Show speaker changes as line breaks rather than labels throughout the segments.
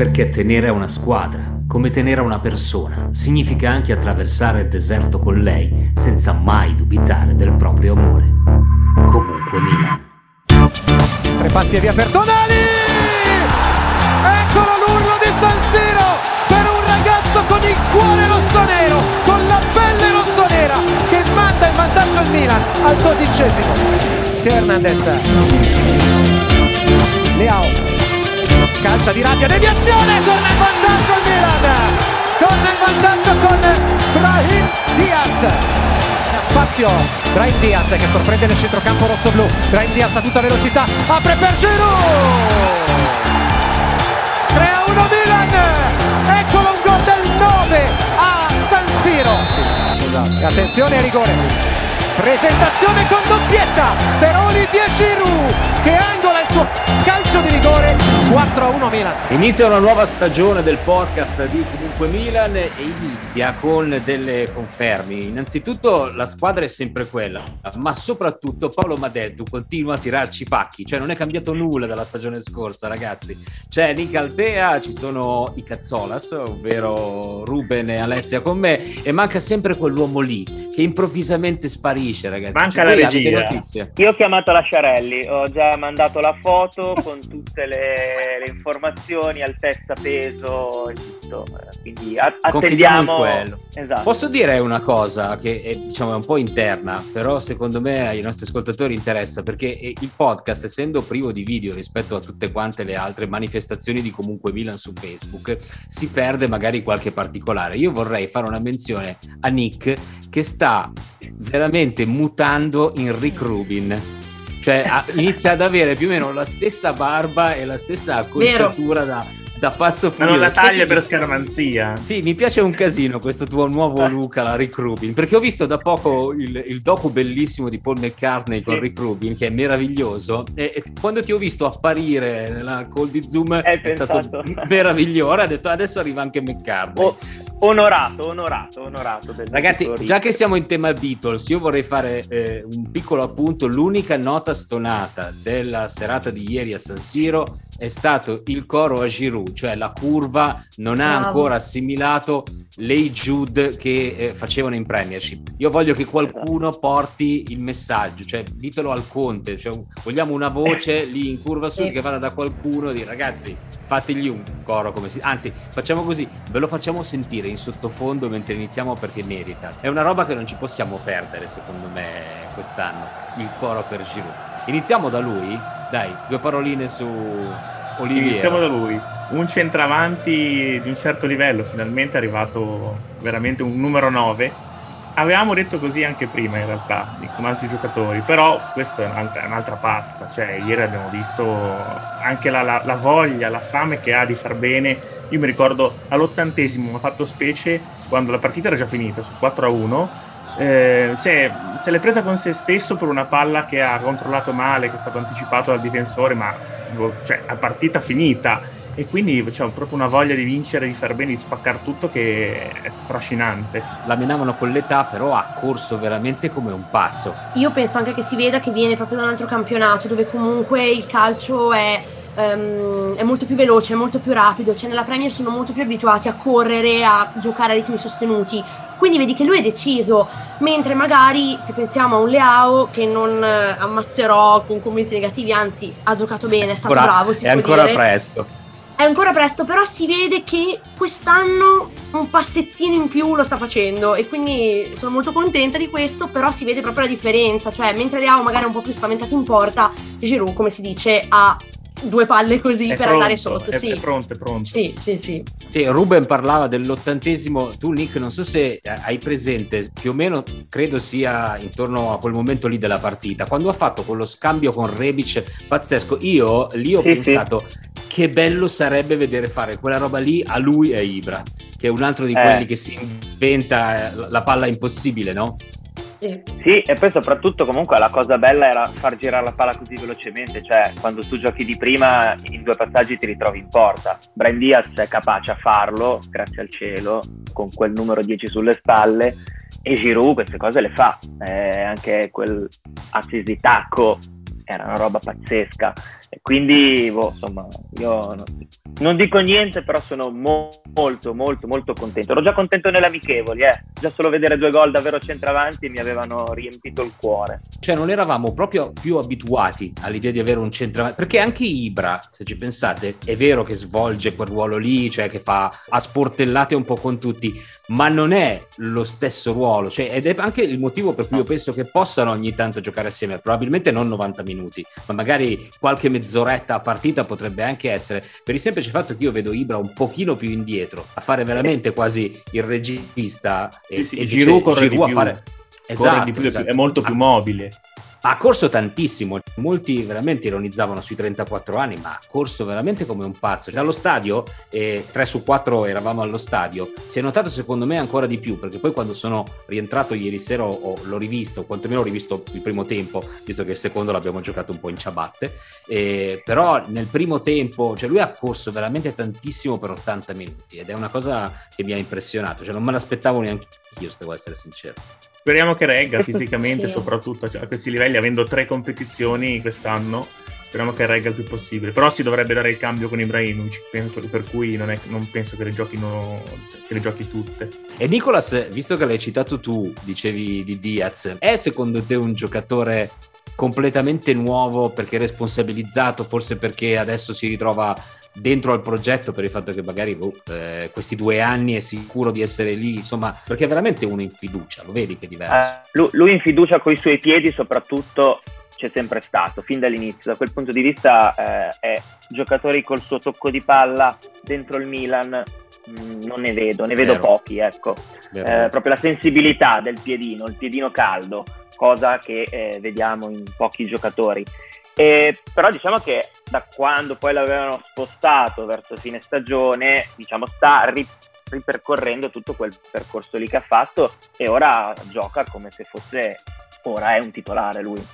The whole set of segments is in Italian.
Perché tenere a una squadra, come tenere a una persona, significa anche attraversare il deserto con lei senza mai dubitare del proprio amore. Comunque Milan.
Tre passi e via per Tonali! Eccolo l'urlo di San Siro per un ragazzo con il cuore rossonero, con la pelle rossonera che manda in vantaggio il Milan al dodicesimo. Hernandez. Leao calcia di rabbia, deviazione, torna in vantaggio il Milan, torna in vantaggio con Brahim Diaz. Spazio, Brahim Diaz che sorprende nel centrocampo rosso-blu, Brahim Diaz a tutta velocità, apre per Giroud. 3 a 1 Milan, eccolo un gol del 9 a San Siro. Esatto. Attenzione a rigore. Presentazione con doppietta per Olivier Giroud che angola il suo calcio di rigore 4 a 1 Milan.
Inizia una nuova stagione del podcast di Comunque Milan e inizia con delle confermi. Innanzitutto la squadra è sempre quella, ma soprattutto Paolo Madeddu continua a tirarci pacchi, cioè non è cambiato nulla dalla stagione scorsa, ragazzi. C'è Nick Altea, ci sono i Cazzolas, ovvero Ruben e Alessia con me, e manca sempre quell'uomo lì che improvvisamente sparisce finisce, ragazzi.
Manca cioè, la regia. Io ho chiamato la Sciarelli, ho già mandato la foto con tutte le, le informazioni, altezza, peso e tutto. Quindi a- attendiamo.
quello. Esatto. Posso dire una cosa che è, diciamo, è un po' interna, però secondo me ai nostri ascoltatori interessa perché il podcast, essendo privo di video rispetto a tutte quante le altre manifestazioni di comunque Milan su Facebook, si perde magari qualche particolare. Io vorrei fare una menzione a Nick che sta veramente mutando in Rick Rubin. Cioè inizia ad avere più o meno la stessa barba e la stessa acconciatura da, da pazzo
furioso. Non la taglia per scaramanzia.
Sì, mi piace un casino questo tuo nuovo Luca, la Rick Rubin, perché ho visto da poco il, il docu bellissimo di Paul McCartney con sì. Rick Rubin, che è meraviglioso, e, e, quando ti ho visto apparire nella call di Zoom è, è stato meraviglioso. Ho detto adesso arriva anche McCartney.
Oh, onorato, onorato, onorato.
Ragazzi, già che siamo in tema Beatles, io vorrei fare eh, un piccolo appunto. L'unica nota stonata della serata di ieri a San Siro è stato il coro a Giroud, cioè la curva non ha ancora assimilato lei Jude che eh, facevano in Premiership. Io voglio che qualcuno porti il messaggio, cioè ditelo al Conte, cioè, vogliamo una voce lì in curva sud che vada da qualcuno e dire ragazzi fategli un coro come si... Anzi, facciamo così, ve lo facciamo sentire in sottofondo mentre iniziamo perché merita. È una roba che non ci possiamo perdere secondo me quest'anno, il coro per Giroud. Iniziamo da lui? Dai, due paroline su Olivier.
Iniziamo da lui. Un centravanti di un certo livello, finalmente è arrivato veramente un numero 9 avevamo detto così anche prima in realtà, con altri giocatori, però questa è un'altra, un'altra pasta, cioè ieri abbiamo visto anche la, la, la, voglia, la fame che ha di far bene, io mi ricordo all'ottantesimo mi ha fatto specie quando la partita era già finita, su 4 a 1, eh, se, se l'è presa con se stesso per una palla che ha controllato male, che è stato anticipato dal difensore, ma cioè, a partita finita e quindi c'è proprio una voglia di vincere, di far bene, di spaccare tutto che è trascinante.
La menavano con l'età, però ha corso veramente come un pazzo.
Io penso anche che si veda che viene proprio da un altro campionato dove comunque il calcio è Um, è molto più veloce, è molto più rapido, cioè nella Premier sono molto più abituati a correre, a giocare a ritmi sostenuti. Quindi vedi che lui è deciso, mentre magari se pensiamo a un Leao che non eh, ammazzerò con commenti negativi, anzi ha giocato bene, è stato
ancora,
bravo, si
è ancora dire. presto
è ancora presto, però si vede che quest'anno un passettino in più lo sta facendo e quindi sono molto contenta di questo, però si vede proprio la differenza, cioè mentre Leao magari è un po' più spaventato in porta, Giroud, come si dice, ha due palle così
è
per
pronto,
andare sotto.
È,
sì.
è pronto, è pronto.
Sì, sì, sì.
Sì, Ruben parlava dell'ottantesimo, tu Nick non so se hai presente, più o meno credo sia intorno a quel momento lì della partita, quando ha fatto quello scambio con Rebic pazzesco, io lì ho sì, pensato... Sì che bello sarebbe vedere fare quella roba lì a lui e a Ibra, che è un altro di eh. quelli che si inventa la palla impossibile, no?
Sì. e poi soprattutto comunque la cosa bella era far girare la palla così velocemente, cioè quando tu giochi di prima in due passaggi ti ritrovi in porta. Brian Diaz è capace a farlo, grazie al cielo, con quel numero 10 sulle spalle e Giroud queste cose le fa, eh, anche quel assist di tacco era una roba pazzesca e quindi boh, insomma io Non dico niente, però sono mo- molto, molto, molto contento. Ero già contento nelle amichevoli, eh. Già solo vedere due gol davvero centravanti mi avevano riempito il cuore.
Cioè, non eravamo proprio più abituati all'idea di avere un centravanti. Perché anche Ibra, se ci pensate, è vero che svolge quel ruolo lì, cioè che fa a sportellate un po' con tutti, ma non è lo stesso ruolo. Cioè, ed è anche il motivo per cui io penso che possano ogni tanto giocare assieme. Probabilmente non 90 minuti, ma magari qualche mezz'oretta a partita potrebbe anche essere. Per il semplice fatto che io vedo Ibra un pochino più indietro, a fare veramente quasi il regista.
Sì,
e,
sì,
e
Giroud di
a fare... Esatto,
più,
esatto.
è molto più
Ah,
mobile.
Ha corso tantissimo, molti veramente ironizzavano sui 34 anni, ma ha corso veramente come un pazzo. Dallo stadio, eh, 3 su 4 eravamo allo stadio, si è notato secondo me ancora di più, perché poi quando sono rientrato ieri sera ho- ho- l'ho rivisto, quantomeno ho rivisto il primo tempo, visto che il secondo l'abbiamo giocato un po' in ciabatte, eh, però nel primo tempo, cioè lui ha corso veramente tantissimo per 80 minuti ed è una cosa che mi ha impressionato, cioè non me l'aspettavo neanche io, se devo essere sincero.
Speriamo che regga fisicamente,
Sì.
soprattutto cioè, a questi livelli, avendo tre competizioni quest'anno. Speriamo che regga il più possibile. Però si dovrebbe dare il cambio con Ibrahimovic, per cui non, è- non penso che le, giochino, che le giochi tutte.
E Nicolas, visto che l'hai citato tu, dicevi di Diaz, è secondo te un giocatore completamente nuovo perché responsabilizzato, forse perché adesso si ritrova dentro al progetto per il fatto che magari boh, eh, questi due anni è sicuro di essere lì, insomma, perché è veramente uno in fiducia, lo vedi che è diverso.
Eh, lui, lui in fiducia coi suoi piedi soprattutto c'è sempre stato, fin dall'inizio. Da quel punto di vista eh, è giocatori col suo tocco di palla dentro il Milan, mh, non ne vedo, ne vedo
Vero.
pochi, ecco. Eh, proprio la sensibilità del piedino, il piedino caldo, cosa che eh, vediamo in pochi giocatori. E, però diciamo che da quando poi l'avevano spostato verso fine stagione, diciamo sta ri- ripercorrendo tutto quel percorso lì che ha fatto e ora gioca come se fosse, ora è un titolare lui,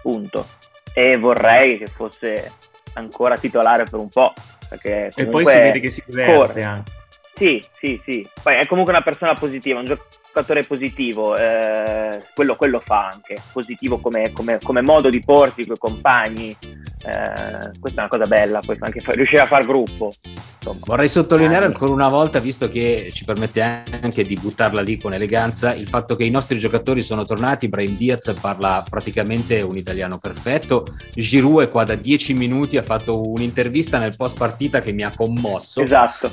punto. E vorrei che fosse ancora titolare per un po', perché
E poi si vede che si diverte
corre. sì, sì, sì. Poi è comunque una persona positiva, un giocatore positivo, eh, quello, quello fa anche, positivo come, come- come modo di porsi con i compagni. eh, questa è una cosa bella, poi anche fa- riuscire a far gruppo. Insomma.
Vorrei sottolineare
Anni.
ancora una volta, visto che ci permette anche di buttarla lì con eleganza, il fatto che i nostri giocatori sono tornati. Brahim Diaz parla praticamente un italiano perfetto. Giroud è qua da 10 minuti, ha fatto un'intervista nel post partita che mi ha commosso.
Esatto.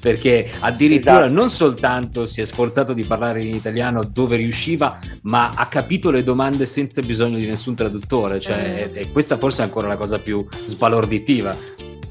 Perché addirittura
Esatto.
non soltanto si è sforzato di parlare in italiano dove riusciva, ma ha capito le domande senza bisogno di nessun traduttore. Cioè,
Mm.
e questa forse è ancora la cosa più sbalorditiva.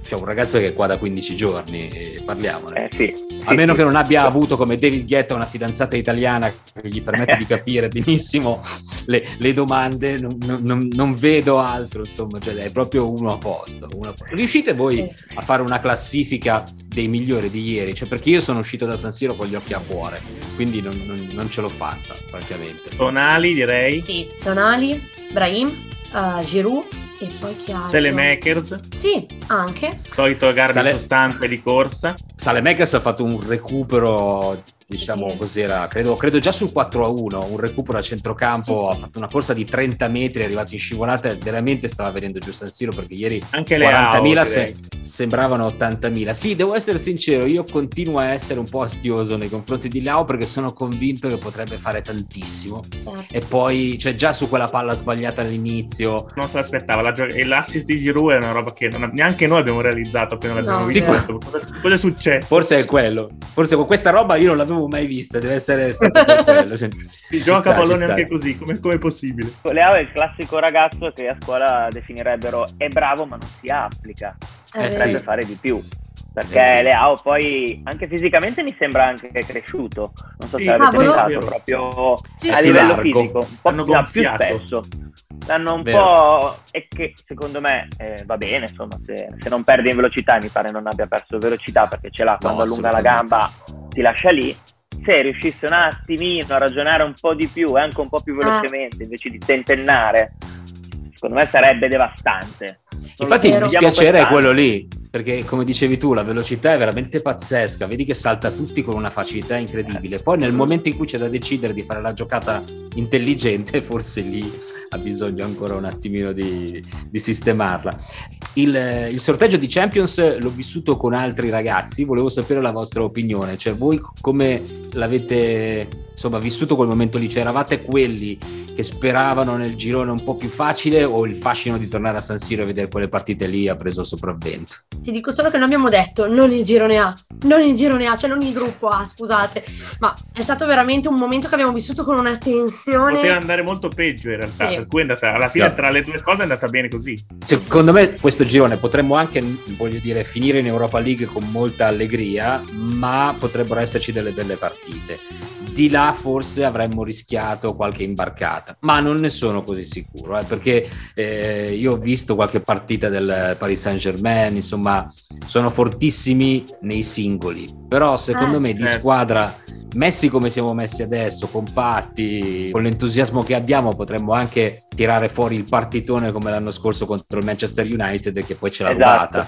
C'è un ragazzo che è qua da 15 giorni e parliamone.
Eh, sì.
A
Sì,
meno
sì.
che non abbia avuto come David Guetta una fidanzata italiana che gli permette di capire benissimo le, le domande, non, non- non vedo altro, insomma, cioè è proprio uno a posto. uno a posto. Riuscite voi a fare una classifica dei migliori di ieri? Cioè, perché io sono uscito da San Siro con gli occhi a cuore, quindi non, non- non ce l'ho fatta, francamente.
Tonali direi,
Sì, Tonali, Brahim, eh, Giroud e poi chi altro?
Telemakers,
Sì, anche.
solito gare
Sale-
di sostanza e di corsa.
Salemekers ha fatto un recupero, diciamo cos'era, credo, credo già sul 4 a 1, un recupero a centrocampo, ha fatto una corsa di 30 metri, è arrivato in scivolata veramente stava vedendo giù San Siro perché ieri
Anche le
40.000
AO,
se- sembravano 80.000. Sì, devo essere sincero, io continuo a essere un po' astioso nei confronti di Leao perché sono convinto che potrebbe fare tantissimo.
Eh,
E poi, cioè già su quella palla sbagliata all'inizio,
Non se l'aspettava. La gio- l'assist di Giroud è una roba che non- neanche noi abbiamo realizzato appena l'abbiamo
No,
visto.
sì.
Cosa, cosa è successo?
forse è quello. Forse con questa roba io non l'avevo mai vista, deve essere stato per quello. Cioè,
si gioca
sta,
a pallone anche così. Come come è possibile?
Leao è il classico ragazzo che a scuola definirebbero è bravo ma non si applica.
Eh,
eh,
sì.
Potrebbe fare di più. Perché
Eh sì.
Leao poi anche fisicamente mi sembra anche cresciuto. Non so
Sì,
se avete
cavolo.
notato
Vero.
proprio
Sì.
a livello
largo.
fisico, un po' più, più
gonfiato.
spesso. L'hanno un
Vero.
po' e che secondo me eh, va bene, insomma, se, se non perde in velocità, mi pare non abbia perso velocità perché ce l'ha quando allunga la gamba, ti lascia lì. Se riuscisse un attimino a ragionare un po' di più e anche un po' più velocemente invece di tentennare, secondo me sarebbe devastante. Non
Infatti il dispiacere è quello lì, perché come dicevi tu la velocità è veramente pazzesca, vedi che salta tutti con una facilità incredibile, poi nel momento in cui c'è da decidere di fare la giocata intelligente forse lì ha bisogno ancora un attimino di, di sistemarla. Il, il, sorteggio di Champions l'ho vissuto con altri ragazzi, volevo sapere la vostra opinione, cioè voi come l'avete insomma vissuto quel momento lì, cioè eravate quelli che speravano nel girone un po' più facile o il fascino di tornare a San Siro e vedere quelle partite lì ha preso sopravvento?
Ti dico solo che non abbiamo detto non il girone A, non il girone A, cioè non il gruppo A, scusate, ma è stato veramente un momento che abbiamo vissuto con una tensione.
Poteva andare molto peggio in realtà, sì. Per cui è andata, alla fine tra le due cose è andata bene così.
Secondo me questo girone potremmo anche, voglio dire, finire in Europa League con molta allegria, ma potrebbero esserci delle belle partite. Di là forse avremmo rischiato qualche imbarcata, ma non ne sono così sicuro, eh, perché eh, io ho visto qualche partita del Paris Saint Germain, insomma, sono fortissimi nei singoli, però secondo ah, me di certo. squadra messi come siamo messi adesso, compatti, con l'entusiasmo che abbiamo, potremmo anche tirare fuori il partitone come l'anno scorso contro il Manchester United che poi ce l'ha esatto. rubata.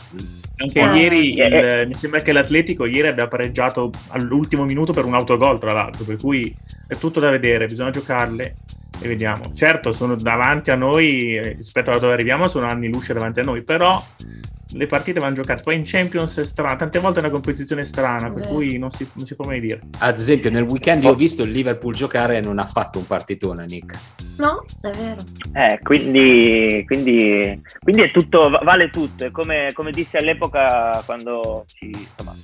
Anche ah, ieri, il, eh, mi sembra che l'Atletico ieri abbia pareggiato all'ultimo minuto per un autogol, tra l'altro, per cui è tutto da vedere, bisogna giocarle e vediamo. Certo, sono davanti a noi, eh, rispetto a dove arriviamo, sono anni luce davanti a noi, però le partite vanno giocate. Poi in Champions è strana, tante volte è una competizione strana, per cui non si, non si, può mai dire.
Ad esempio, nel weekend io ho visto il Liverpool giocare e non ha fatto un partitone, Nick.
No, è vero.
Eh, quindi, quindi, quindi è tutto, vale tutto. È come, come dissi all'epoca quando ci, insomma,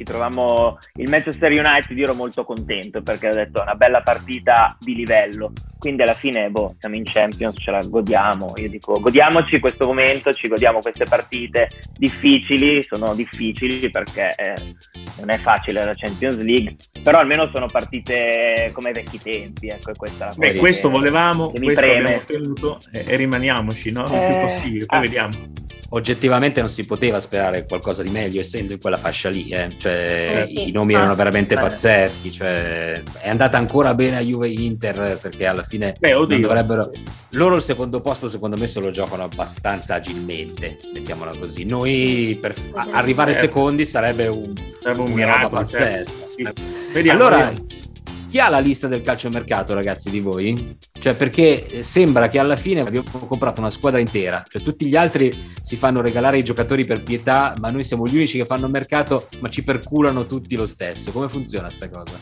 ci trovammo il Manchester United, io ero molto contento perché ho detto una bella partita di livello, quindi alla fine boh, siamo in Champions, ce la godiamo, io dico godiamoci questo momento, ci godiamo queste partite difficili, sono difficili perché eh, non è facile la Champions League, però almeno sono partite come vecchi tempi, ecco, questa è la
Beh, questo che, volevamo, che questo abbiamo ottenuto e, e rimaniamoci, no? Il eh, più possibile, poi ah, vediamo.
Oggettivamente non si poteva sperare qualcosa di meglio essendo in quella fascia lì, eh. cioè, eh, i nomi erano veramente eh. pazzeschi, cioè, è andata ancora bene a Juve Inter perché alla fine Beh, non dovrebbero... Loro il secondo posto secondo me se lo giocano abbastanza agilmente, mettiamola così. Noi per arrivare secondi sarebbe un,
sarebbe un una roba
certo. pazzesca. Certo. Vediamo, allora... Vediamo chi ha la lista del calciomercato, ragazzi, di voi? Cioè, perché sembra che alla fine abbiamo comprato una squadra intera. Cioè, tutti gli altri si fanno regalare i giocatori per pietà, ma noi siamo gli unici che fanno mercato, ma ci perculano tutti lo stesso. Come funziona sta cosa?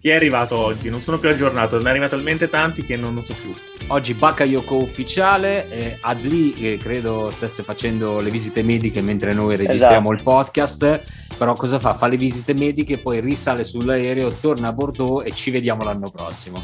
Chi è arrivato oggi? Non sono più aggiornato, ne è arrivato talmente tanti che non lo so più.
Oggi Bakayoko ufficiale, eh, Adli che credo stesse facendo le visite mediche mentre noi registriamo esatto. il podcast però cosa fa? Fa le visite mediche, poi risale sull'aereo, torna a Bordeaux e ci vediamo l'anno prossimo.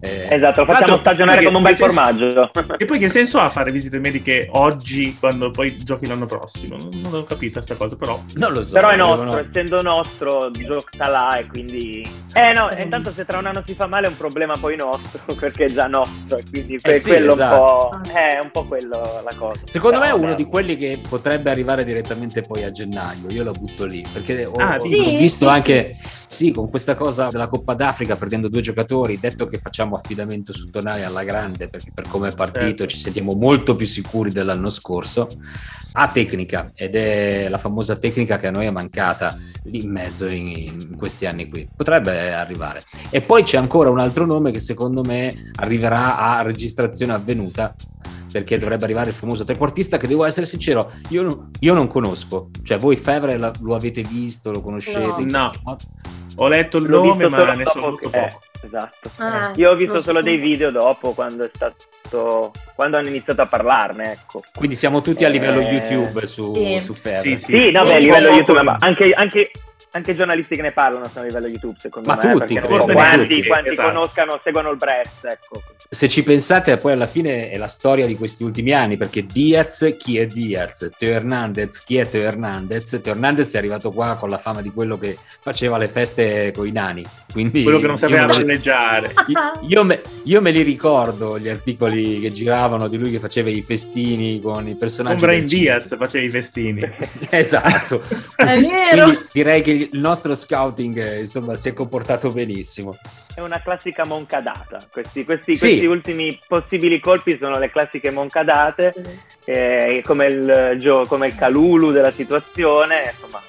Eh, esatto, lo facciamo stagionare come un bel formaggio.
E poi che senso ha fare visite mediche oggi quando poi giochi l'anno prossimo? Non, non ho capito questa cosa, però.
Non lo so. Però è nostro, devono... essendo nostro, gioca là e quindi... Eh no, intanto se tra un anno si fa male è un problema poi nostro, perché è già nostro, quindi eh sì, quello esatto. un po'... è un po' quello la cosa.
Secondo Però, me è uno di quelli che potrebbe arrivare direttamente poi a gennaio, io lo butto lì perché ho, ah, sì, ho visto sì, anche sì. con questa cosa della Coppa d'Africa perdendo due giocatori, detto che facciamo affidamento su Tonali alla grande perché per come è partito certo. ci sentiamo molto più sicuri dell'anno scorso, ha tecnica ed è la famosa tecnica che a noi è mancata lì in mezzo in, in questi anni qui. Potrebbe arrivare. E poi c'è ancora un altro nome che secondo me arriverà a registrazione avvenuta perché dovrebbe arrivare il famoso trequartista che devo essere sincero, io, non, io non conosco. Cioè voi Fevre lo avete visto, lo conoscete?
No. no. Ho letto il L'ho nome, ma ne so molto
poco. Eh, esatto. Ah, Io ho visto solo so. dei video dopo quando è stato quando hanno iniziato a parlarne, ecco.
Quindi siamo tutti a livello eh, YouTube su, sì. su Ferro.
Sì, sì. sì no, beh, a livello YouTube, ma anche, anche anche i giornalisti che ne parlano sono a livello YouTube, secondo
Ma
me.
Tutti,
perché quanti, tutti, quanti esatto. conoscano, seguono il Brest, ecco.
Se ci pensate, poi alla fine è la storia di questi ultimi anni, perché Diaz, chi è Diaz? Teo Hernandez, chi è Teo Hernandez? Teo Hernandez è arrivato qua con la fama di quello che faceva le feste con i nani. Quindi
quello che non sapeva palleggiare.
Io, io, me, io me li ricordo, gli articoli che giravano di lui che faceva i festini con i personaggi.
Con Brian Diaz faceva i festini.
esatto.
È vero.
Quindi direi che il nostro scouting insomma, si è comportato benissimo.
È una classica moncadata. Questi, questi, sì. questi ultimi possibili colpi sono le classiche moncadate, eh, come, il, come il Calulu della situazione, insomma,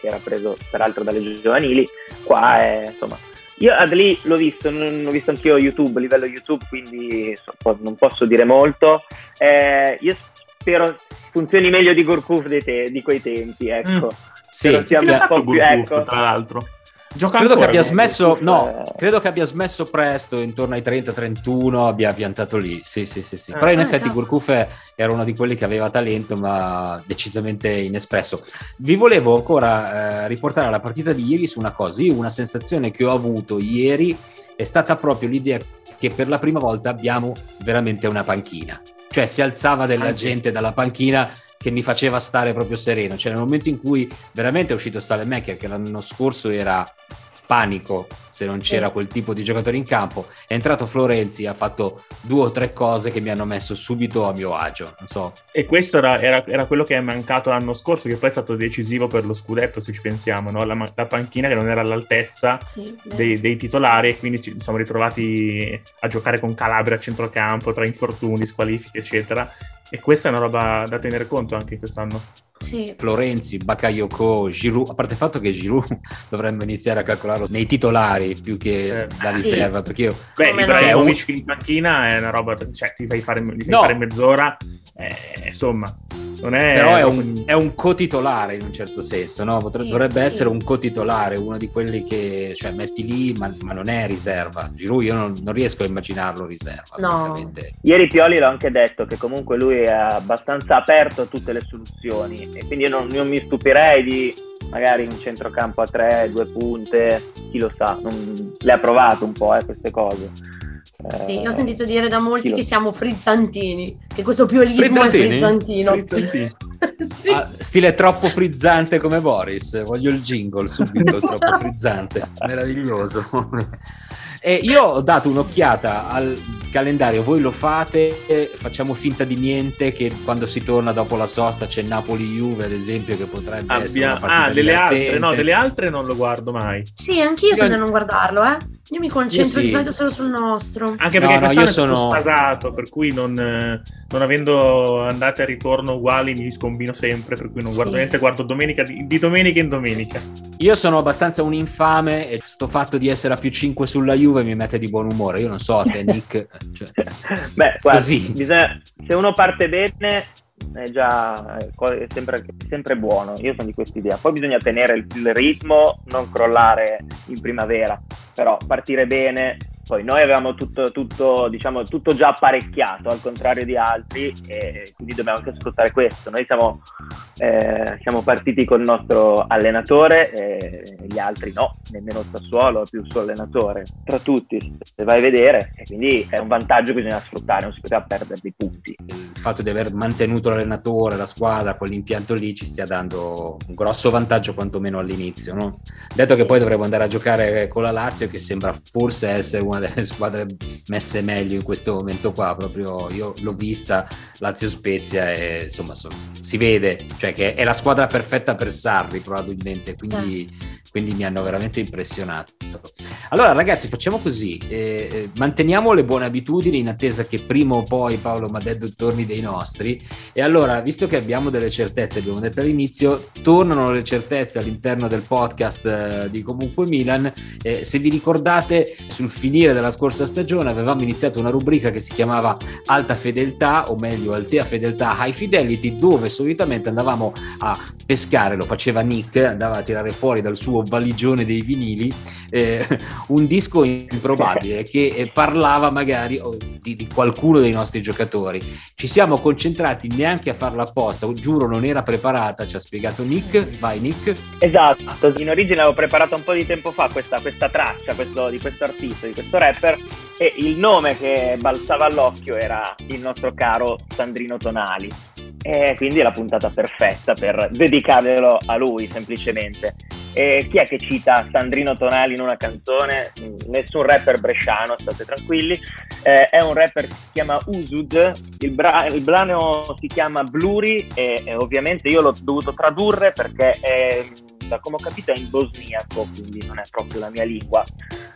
che era preso peraltro dalle giovanili. Qua è insomma io Adli l'ho visto, non, ho visto anch'io YouTube, a livello YouTube, quindi so, non posso dire molto. Eh, io spero funzioni meglio di Gorkuf te- di quei tempi, ecco. Mm,
sì,
sia un po' più, ecco.
tra l'altro.
Gioca credo che abbia smesso, no, credo che abbia smesso presto, intorno ai 30-31 abbia piantato lì. Sì, sì, sì, sì. Ah, Però in ah, effetti no. Gurkuf era uno di quelli che aveva talento, ma decisamente inespresso. Vi volevo ancora eh, riportare alla partita di ieri su una cosa. Io una sensazione che ho avuto ieri è stata proprio l'idea che per la prima volta abbiamo veramente una panchina. Cioè si alzava della Anche. gente dalla panchina che mi faceva stare proprio sereno. Cioè, nel momento in cui veramente è uscito Salemaker, che l'anno scorso era panico se non c'era quel tipo di giocatore in campo. È entrato Florenzi, ha fatto due o tre cose che mi hanno messo subito a mio agio. Non so.
E questo era, era, era quello che è mancato l'anno scorso, che poi è stato decisivo per lo scudetto, se ci pensiamo, no? la, la, panchina che non era all'altezza sì, dei, dei, titolari e quindi ci siamo ritrovati a giocare con Calabria a centrocampo, tra infortuni, squalifiche, eccetera. E questa è una roba da tenere conto anche quest'anno.
Sì. Florenzi, Bakayoko, Giroud, a parte il fatto che Giroud dovremmo iniziare a calcolarlo nei titolari più che la riserva, sì. perché io...
Beh, Ibrahimovic un... in panchina è una roba, cioè ti fai fare, ti fai no. fare mezz'ora, eh, insomma... È...
Però è un, è un co-titolare in un certo senso, no? Potrebbe, sì, dovrebbe sì. essere un co-titolare, uno di quelli che cioè, metti lì, ma, ma non è riserva. Giroud io non, non, riesco a immaginarlo riserva.
No.
Ieri Pioli l'ha anche detto che comunque lui è abbastanza aperto a tutte le soluzioni e quindi io non, non mi stupirei di magari un centrocampo a tre, due punte, chi lo sa, non, le ha provato un po' eh, queste cose.
Sì, io ho sentito dire da molti che siamo frizzantini, che questo piolismo frizzantini? è frizzantino. Frizzantini.
sì. ah, stile troppo frizzante come Boris, voglio il jingle subito, troppo frizzante, meraviglioso. E io ho dato un'occhiata al calendario, voi lo fate, facciamo finta di niente che quando si torna dopo la sosta c'è Napoli-Juve ad esempio che potrebbe Abbia... essere una partita
Ah, delle altre, no, delle altre non lo guardo mai.
Sì, anch'io tendo a non guardarlo, eh. Io mi concentro io sì. di solito solo sul nostro.
Anche perché no, no, io sono spasato, per cui non, non, avendo andate e ritorno uguali mi scombino sempre, per cui non guardo sì. niente, guardo domenica, di, di, domenica in domenica.
Io sono abbastanza un infame e sto fatto di essere a più 5 sulla Juve mi mette di buon umore. Io non so a te, Nick. Cioè,
Beh, guarda, bisogna, se uno parte bene è già è sempre, è sempre, buono. Io sono di questa idea. Poi bisogna tenere il, il, ritmo, non crollare in primavera, però partire bene. Poi noi avevamo tutto, tutto, diciamo, tutto già apparecchiato, al contrario di altri, e quindi dobbiamo anche sfruttare questo. Noi siamo, eh, siamo partiti con il nostro allenatore, e gli altri no, nemmeno il Sassuolo è più il suo allenatore. Tra tutti, se vai a vedere, e quindi è un vantaggio che bisogna sfruttare, non si poteva perdere dei punti.
Il fatto di aver mantenuto l'allenatore, la squadra, quell'impianto lì ci stia dando un grosso vantaggio quantomeno all'inizio. No? Detto che poi dovremo andare a giocare con la Lazio che sembra forse essere una delle squadre messe meglio in questo momento qua, proprio io l'ho vista Lazio Spezia e insomma so, si vede, cioè che è la squadra perfetta per Sarri probabilmente, quindi, quindi mi hanno veramente impressionato. Allora ragazzi facciamo così, eh, eh manteniamo le buone abitudini in attesa che prima o poi Paolo Madeddo torni dei nostri. E allora visto che abbiamo delle certezze, abbiamo detto all'inizio, tornano le certezze all'interno del podcast eh, di Comunque Milan, eh, se vi ricordate sul finire della scorsa stagione avevamo iniziato una rubrica che si chiamava Alta Fedeltà o meglio Altea Fedeltà High Fidelity dove solitamente andavamo a pescare, lo faceva Nick, andava a tirare fuori dal suo valigione dei vinili eh, un disco improbabile che eh, parlava magari oh, di, di, qualcuno dei nostri giocatori. Ci siamo concentrati neanche a farla apposta, giuro non era preparata, ci ha spiegato Nick. Vai Nick.
Esatto, in origine avevo preparato un po' di tempo fa questa, questa traccia questo, di questo artista, di questo rapper e il nome che balzava all'occhio era il nostro caro Sandrino Tonali. E quindi è la puntata perfetta per dedicarlo a lui semplicemente. E chi è che cita Sandrino Tonali in una canzone? Nessun rapper bresciano, state tranquilli. Eh, è un rapper che si chiama Usud, il, bra- il brano si chiama Bluri e, e, ovviamente io l'ho dovuto tradurre perché è da come ho capito è in bosniaco, quindi non è proprio la mia lingua.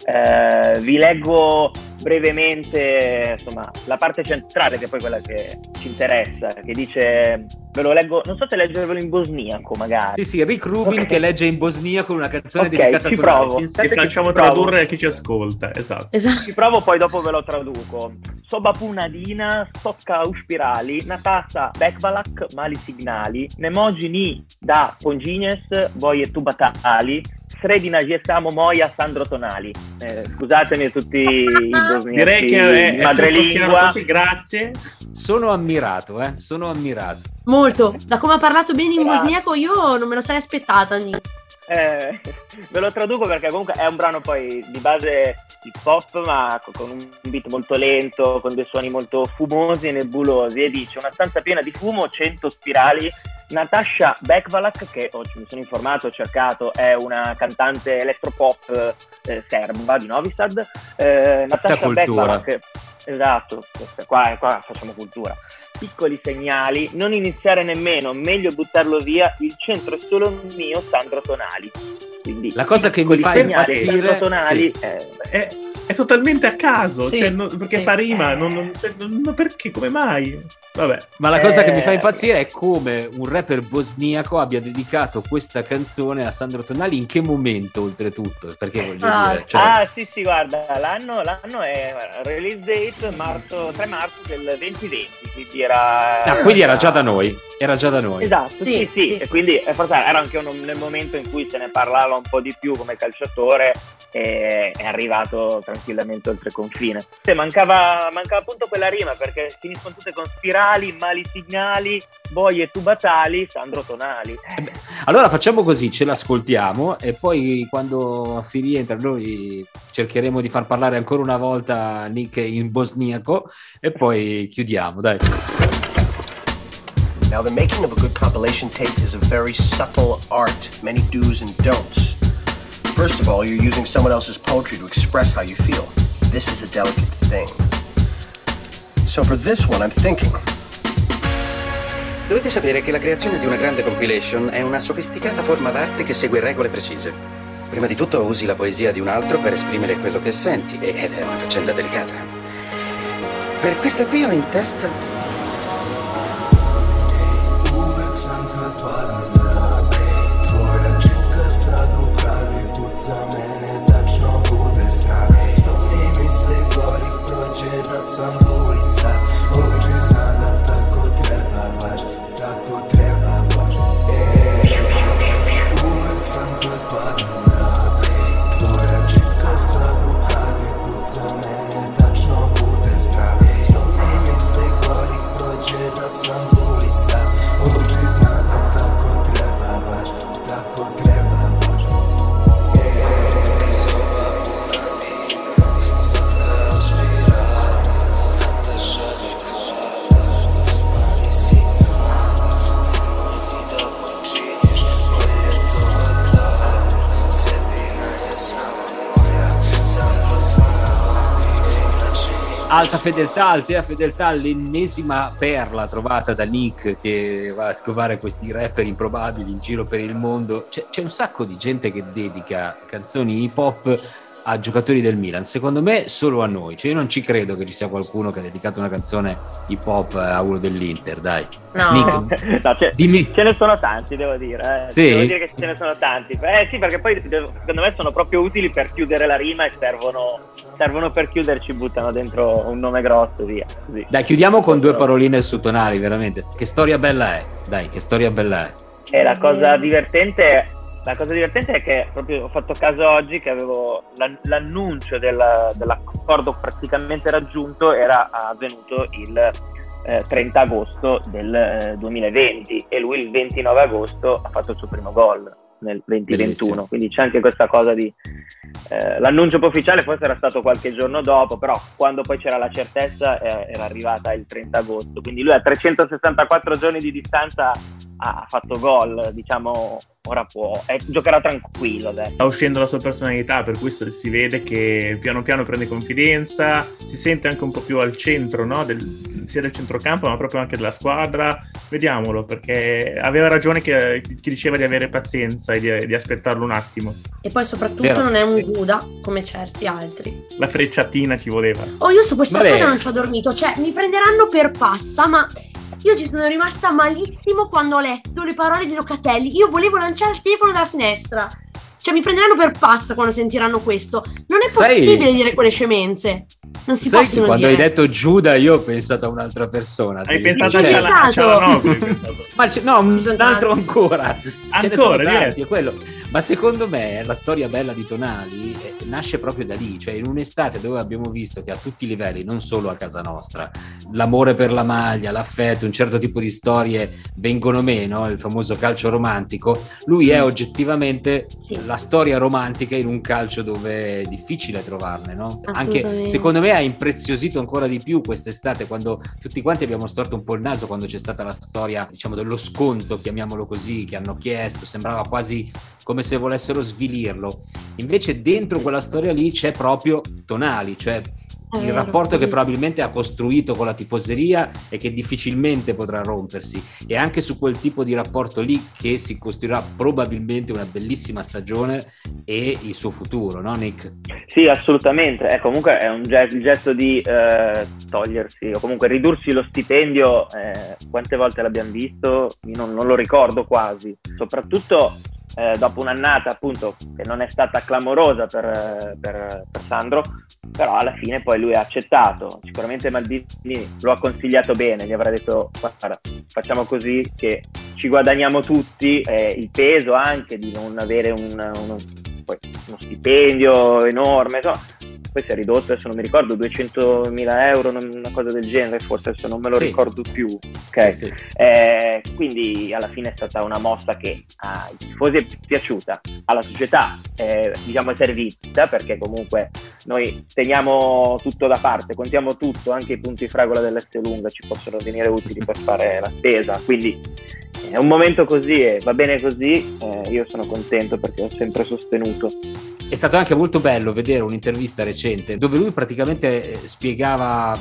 Eh, vi leggo brevemente insomma, la parte centrale, che è poi quella che ci interessa, che dice, ve lo leggo, non so se leggervelo in bosniaco magari.
Sì, sì, Rick Rubin okay. che legge in bosniaco una canzone
okay,
dedicata
ci
a
provo.
Pensate che facciamo tradurre a chi ci ascolta, esatto.
esatto.
Ci provo, poi dopo ve lo traduco. Soba punadina, stocca uspirali, natasa bekvalak, mali signali, nemogini da pongines, voje tubatali, Sredina Giesamo Moia Sandro Tonali. Eh, scusatemi tutti i bosniaci
Direi che è,
madrelingua.
Così, grazie.
Sono ammirato, eh? Sono ammirato.
Molto. Da come ha parlato bene in
Grazie.
bosniaco io non me lo sarei aspettata.
Eh, ve lo traduco perché comunque è un brano poi di base hip hop ma co- con un beat molto lento, con dei suoni molto fumosi e nebulosi e dice una stanza piena di fumo, 100 spirali. Natasha Bekvalak, che oggi mi sono informato, ho cercato, è una cantante elettropop eh, serba di Novi Sad. Eh, Natasha
cultura.
Bekvalak, esatto, questa- qua, qua facciamo cultura. Piccoli segnali, non iniziare nemmeno, meglio buttarlo via, il centro è solo mio, Sandro Tonali. Quindi,
La cosa che mi fa
segnali,
impazzire-
Sandro Tonali,
sì.
eh,
È, è totalmente a caso,
Sì,
cioè, non- perché
sì.
fa rima, non, non- cioè, non- ma perché, come mai? Vabbè.
Ma la cosa che mi fa
Eh,
impazzire è come un rapper bosniaco abbia dedicato questa canzone a Sandro Tonali in che momento oltretutto? Perché voglio
Ah,
dire, cioè,
Ah sì sì guarda l'anno, l'anno è release date marzo, 3 marzo del 2020 quindi era
ah, quindi era già da noi, era già da noi.
esatto sì
Sì,
sì, e quindi eh, forse era anche un- nel momento in cui se ne parlava un po' di più come calciatore e è arrivato tranquillamente oltre confine Se mancava, mancava appunto quella rima perché finiscono tutte con spirali, mali signali, boie tubatali, Sandro Tonali
Eh beh, Allora facciamo così, ce l'ascoltiamo e poi quando si rientra noi cercheremo di far parlare ancora una volta Nick in bosniaco e poi chiudiamo, dai.
Now, the making of a good compilation tape is a very subtle art, many do's and don'ts. First of all, you're using someone else's poetry to express how you feel. This is a delicate thing. So for this one, I'm thinking.
Dovete sapere che la creazione di una grande compilation è una sofisticata forma d'arte che segue regole precise. Prima di tutto usi la poesia di un altro per esprimere quello che senti, ed è una faccenda delicata. Per questa qui ho in testa
São policiais
Alta fedeltà, altea fedeltà, l'ennesima perla trovata da Nick che va a scovare questi rapper improbabili in giro per il mondo. C'è, c'è un sacco di gente che dedica canzoni hip hop a giocatori del Milan. Secondo me solo a noi. Cioè io non ci credo che ci sia qualcuno che ha dedicato una canzone hip hop a uno dell'Inter, dai.
No.
No, ce, ce ne sono tanti, devo dire. eh.
Sì?
Devo dire che ce ne sono tanti. Eh sì, perché poi secondo me sono proprio utili per chiudere la rima e servono, servono per chiuderci, buttano dentro un nome grosso, via. Così.
Dai, chiudiamo con due paroline su Tonali, veramente. Che storia bella è. Dai, che storia bella è.
E la cosa divertente, la cosa divertente è che proprio ho fatto caso oggi che avevo l'an- l'annuncio della- dell'accordo praticamente raggiunto era avvenuto il eh, 30 agosto del eh, 2020 e lui il 29 agosto ha fatto il suo primo gol nel 2021
Bellissimo.
quindi c'è anche questa cosa di eh, l'annuncio ufficiale forse era stato qualche giorno dopo però quando poi c'era la certezza eh, era arrivata il 30 agosto quindi lui a 364 giorni di distanza ha fatto gol, diciamo, ora può, eh, giocherà tranquillo adesso.
Sta uscendo la sua personalità, per questo si vede che piano piano prende confidenza, si sente anche un po' più al centro no, del, sia del centrocampo ma proprio anche della squadra. Vediamolo perché aveva ragione chi, chi diceva di avere pazienza e di, di, aspettarlo un attimo.
E poi soprattutto Vero. non è un Buda come certi altri.
La frecciatina ci voleva.
Oh, io su questa Vabbè. cosa non ci ho dormito, cioè mi prenderanno per pazza, ma io ci sono rimasta malissimo quando ho letto le parole di Locatelli. Io volevo lanciare il telefono dalla finestra. Cioè, mi prenderanno per pazza quando sentiranno questo. Non è possibile Sai... dire quelle scemenze. Non si
Sai
possono
quando
dire.
hai detto Giuda io ho pensato a un'altra persona.
Hai pensato cioè, a Cialanoglu?
Ma c- no, un altro ancora. Ancora, tanti, è quello. Ma secondo me la storia bella di Tonali eh, nasce proprio da lì, cioè in un'estate dove abbiamo visto che a tutti i livelli, non solo a casa nostra, l'amore per la maglia, l'affetto, un certo tipo di storie vengono meno, il famoso calcio romantico, lui è oggettivamente sì. la storia romantica in un calcio dove è difficile trovarne, no? Anche secondo me ha impreziosito ancora di più quest'estate quando tutti quanti abbiamo storto un po' il naso quando c'è stata la storia, diciamo, dello sconto, chiamiamolo così, che hanno chiesto, sembrava quasi come se volessero svilirlo. Invece dentro quella storia lì c'è proprio Tonali, cioè il rapporto che probabilmente ha costruito con la tifoseria e che difficilmente potrà rompersi. E anche su quel tipo di rapporto lì che si costruirà probabilmente una bellissima stagione e il suo futuro, no Nick?
Sì, assolutamente, eh, comunque è un gesto di eh, togliersi o comunque ridursi lo stipendio, eh, quante volte l'abbiamo visto, io non, non lo ricordo quasi, soprattutto eh, dopo un'annata appunto che non è stata clamorosa per, per, per, Sandro, però alla fine poi lui ha accettato, sicuramente Maldini lo ha consigliato bene, gli avrà detto guarda facciamo così che ci guadagniamo tutti eh, il peso anche di non avere un, uno, uno stipendio enorme, insomma, poi si è ridotto, adesso non mi ricordo, 200.000 euro, una cosa del genere, forse adesso non me lo sì. ricordo più. Okay. Sì, sì. Eh, quindi alla fine è stata una mossa che ai tifosi è piaciuta, alla società eh, diciamo è servita perché comunque noi teniamo tutto da parte, contiamo tutto, anche i punti fragola dell'S lunga ci possono venire utili per fare la spesa, quindi è un momento così e va bene così, eh, io sono contento perché ho sempre sostenuto.
È stato anche molto bello vedere un'intervista recente dove lui praticamente eh, spiegava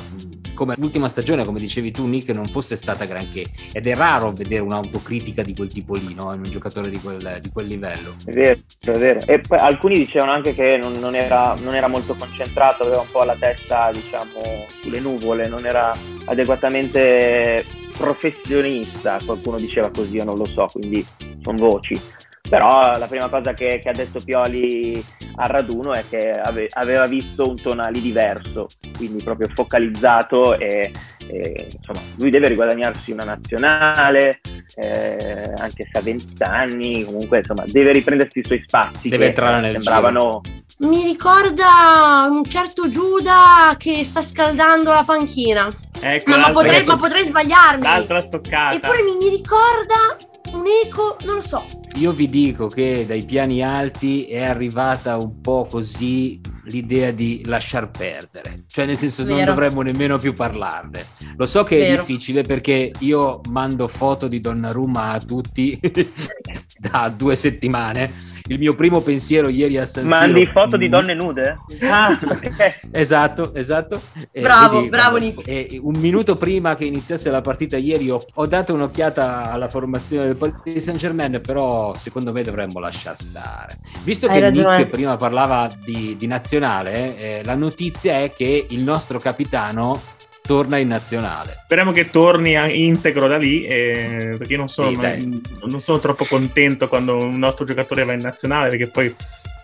come l'ultima stagione, come dicevi tu Nick, non fosse stata granché ed è raro vedere un'autocritica di quel tipo lì, no? in un giocatore di quel, di quel, livello.
È vero, è vero. E poi alcuni dicevano anche che non, non, era, non era molto concentrato, aveva un po' la testa diciamo sulle nuvole, non era adeguatamente professionista, qualcuno diceva così, io non lo so, quindi sono voci. Però la prima cosa che, che ha detto Pioli al raduno è che ave, aveva visto un tonali diverso, quindi proprio focalizzato e, e insomma lui deve riguadagnarsi una nazionale, eh, anche se ha 20 anni, comunque insomma deve riprendersi i suoi spazi.
Deve entrare nel
sembravano...
Giro. Mi ricorda un certo Giuda che sta scaldando la panchina. Ecco, ma, ma, potrei, ma, potrei, sbagliarmi.
L'altra stoccata.
Eppure mi, mi ricorda un eco, non lo so.
Io vi dico che dai piani alti è arrivata un po' così l'idea di lasciar perdere, cioè nel senso Vero. non dovremmo nemmeno più parlarne. Lo so che Vero. è difficile perché io mando foto di Donnarumma a tutti da due settimane il mio primo pensiero ieri a San Siro.
Mandi foto di donne nude? Ah,
esatto, esatto.
Bravo, vedi, bravo Nico.
E un minuto prima che iniziasse la partita ieri ho, ho dato un'occhiata alla formazione del Paris Saint Germain, però secondo me dovremmo lasciar stare. Visto Hai che ragione. Nick prima parlava di, di nazionale, eh, la notizia è che il nostro capitano torna in nazionale.
Speriamo che torni integro da lì, eh, perché io non sono, sì, non sono troppo contento quando un nostro giocatore va in nazionale, perché poi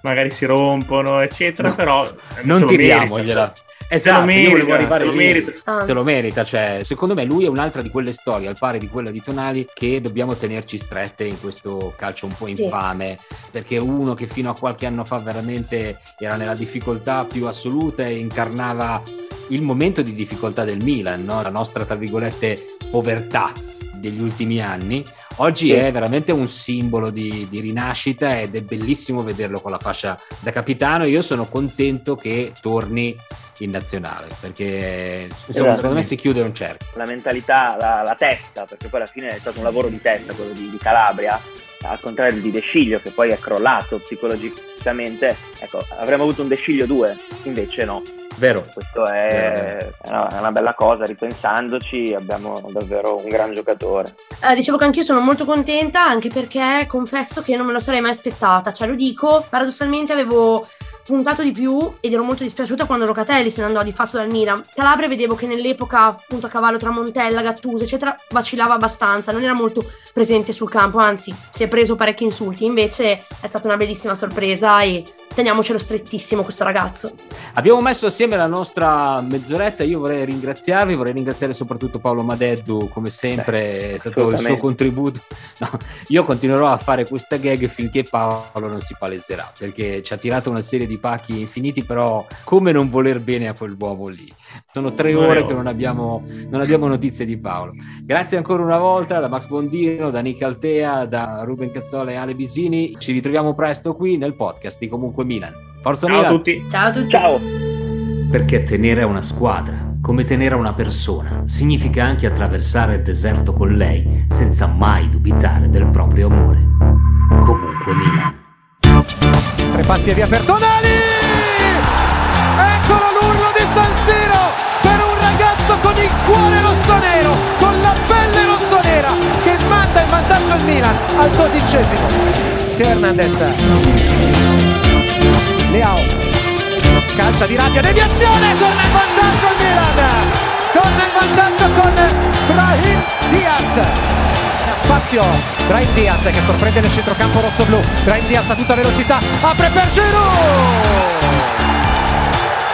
magari si rompono, eccetera, no, però...
Non tiriamogliela. Esatto, se lo merita, arrivare se lo merita. Ah. Se lo merita, cioè, secondo me lui è un'altra di quelle storie, al pari di quella di Tonali, che dobbiamo tenerci strette in questo calcio un po' infame, sì. perché uno che fino a qualche anno fa veramente era nella difficoltà più assoluta e incarnava il momento di difficoltà del Milan, no? la nostra, tra virgolette, povertà degli ultimi anni, oggi sì. è veramente un simbolo di, di, rinascita ed è bellissimo vederlo con la fascia da capitano. Io sono contento che torni in nazionale perché insomma, esatto. secondo me si chiude un cerchio.
La mentalità, la, la, testa, perché poi alla fine è stato un lavoro di testa quello di, di Calabria, al contrario di De Sciglio che poi è crollato psicologicamente. Ecco, avremmo avuto un De Sciglio 2, invece no
Vero.
Questo è, è una, è una bella cosa, ripensandoci abbiamo davvero un gran giocatore.
Eh, dicevo che anch'io sono molto contenta, anche perché confesso che non me lo sarei mai aspettata. Cioè, lo dico, paradossalmente avevo puntato di più ed ero molto dispiaciuta quando Locatelli se ne andò di fatto dal Milan. Calabria vedevo che nell'epoca appunto a cavallo tra Montella, Gattuso eccetera vacillava abbastanza, non era molto presente sul campo, anzi si è preso parecchi insulti, invece è stata una bellissima sorpresa e teniamocelo strettissimo questo ragazzo.
Abbiamo messo assieme la nostra mezz'oretta, io vorrei ringraziarvi, vorrei ringraziare soprattutto Paolo Madeddu, come sempre Beh, è stato il suo contributo. No, io continuerò a fare questa gag finché Paolo non si paleserà, perché ci ha tirato una serie di pacchi infiniti, però come non voler bene a quell'uomo lì? Sono tre ore che non abbiamo, non abbiamo notizie di Paolo. Grazie ancora una volta da Max Bondino, da Nick Altea, da Ruben Cazzola e Ale Bisini. Ci ritroviamo presto qui nel podcast di Comunque Milan. Forza
Ciao
Milan!
a tutti!
Ciao a tutti!
Ciao!
Perché tenere a una squadra, come tenere a una persona, significa anche attraversare il deserto con lei senza mai dubitare del proprio amore. Comunque Milan.
Tre passi e via per Tonali! Eccolo l'urlo di San al dodicesimo. Teo Hernandez. Leao. Calcia di rabbia, deviazione, torna in vantaggio il Milan. Torna in vantaggio con Brahim Diaz spazio Brian Diaz che sorprende nel centrocampo rosso-blu Brian Diaz a tutta velocità apre per Giroud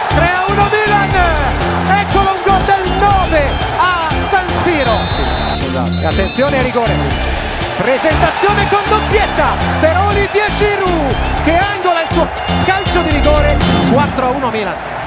3 a 1 Milan eccolo un gol del 9 a San Siro esatto. attenzione a rigore presentazione con doppietta per Olivier Giroud che angola il suo calcio di rigore 4 a 1 Milan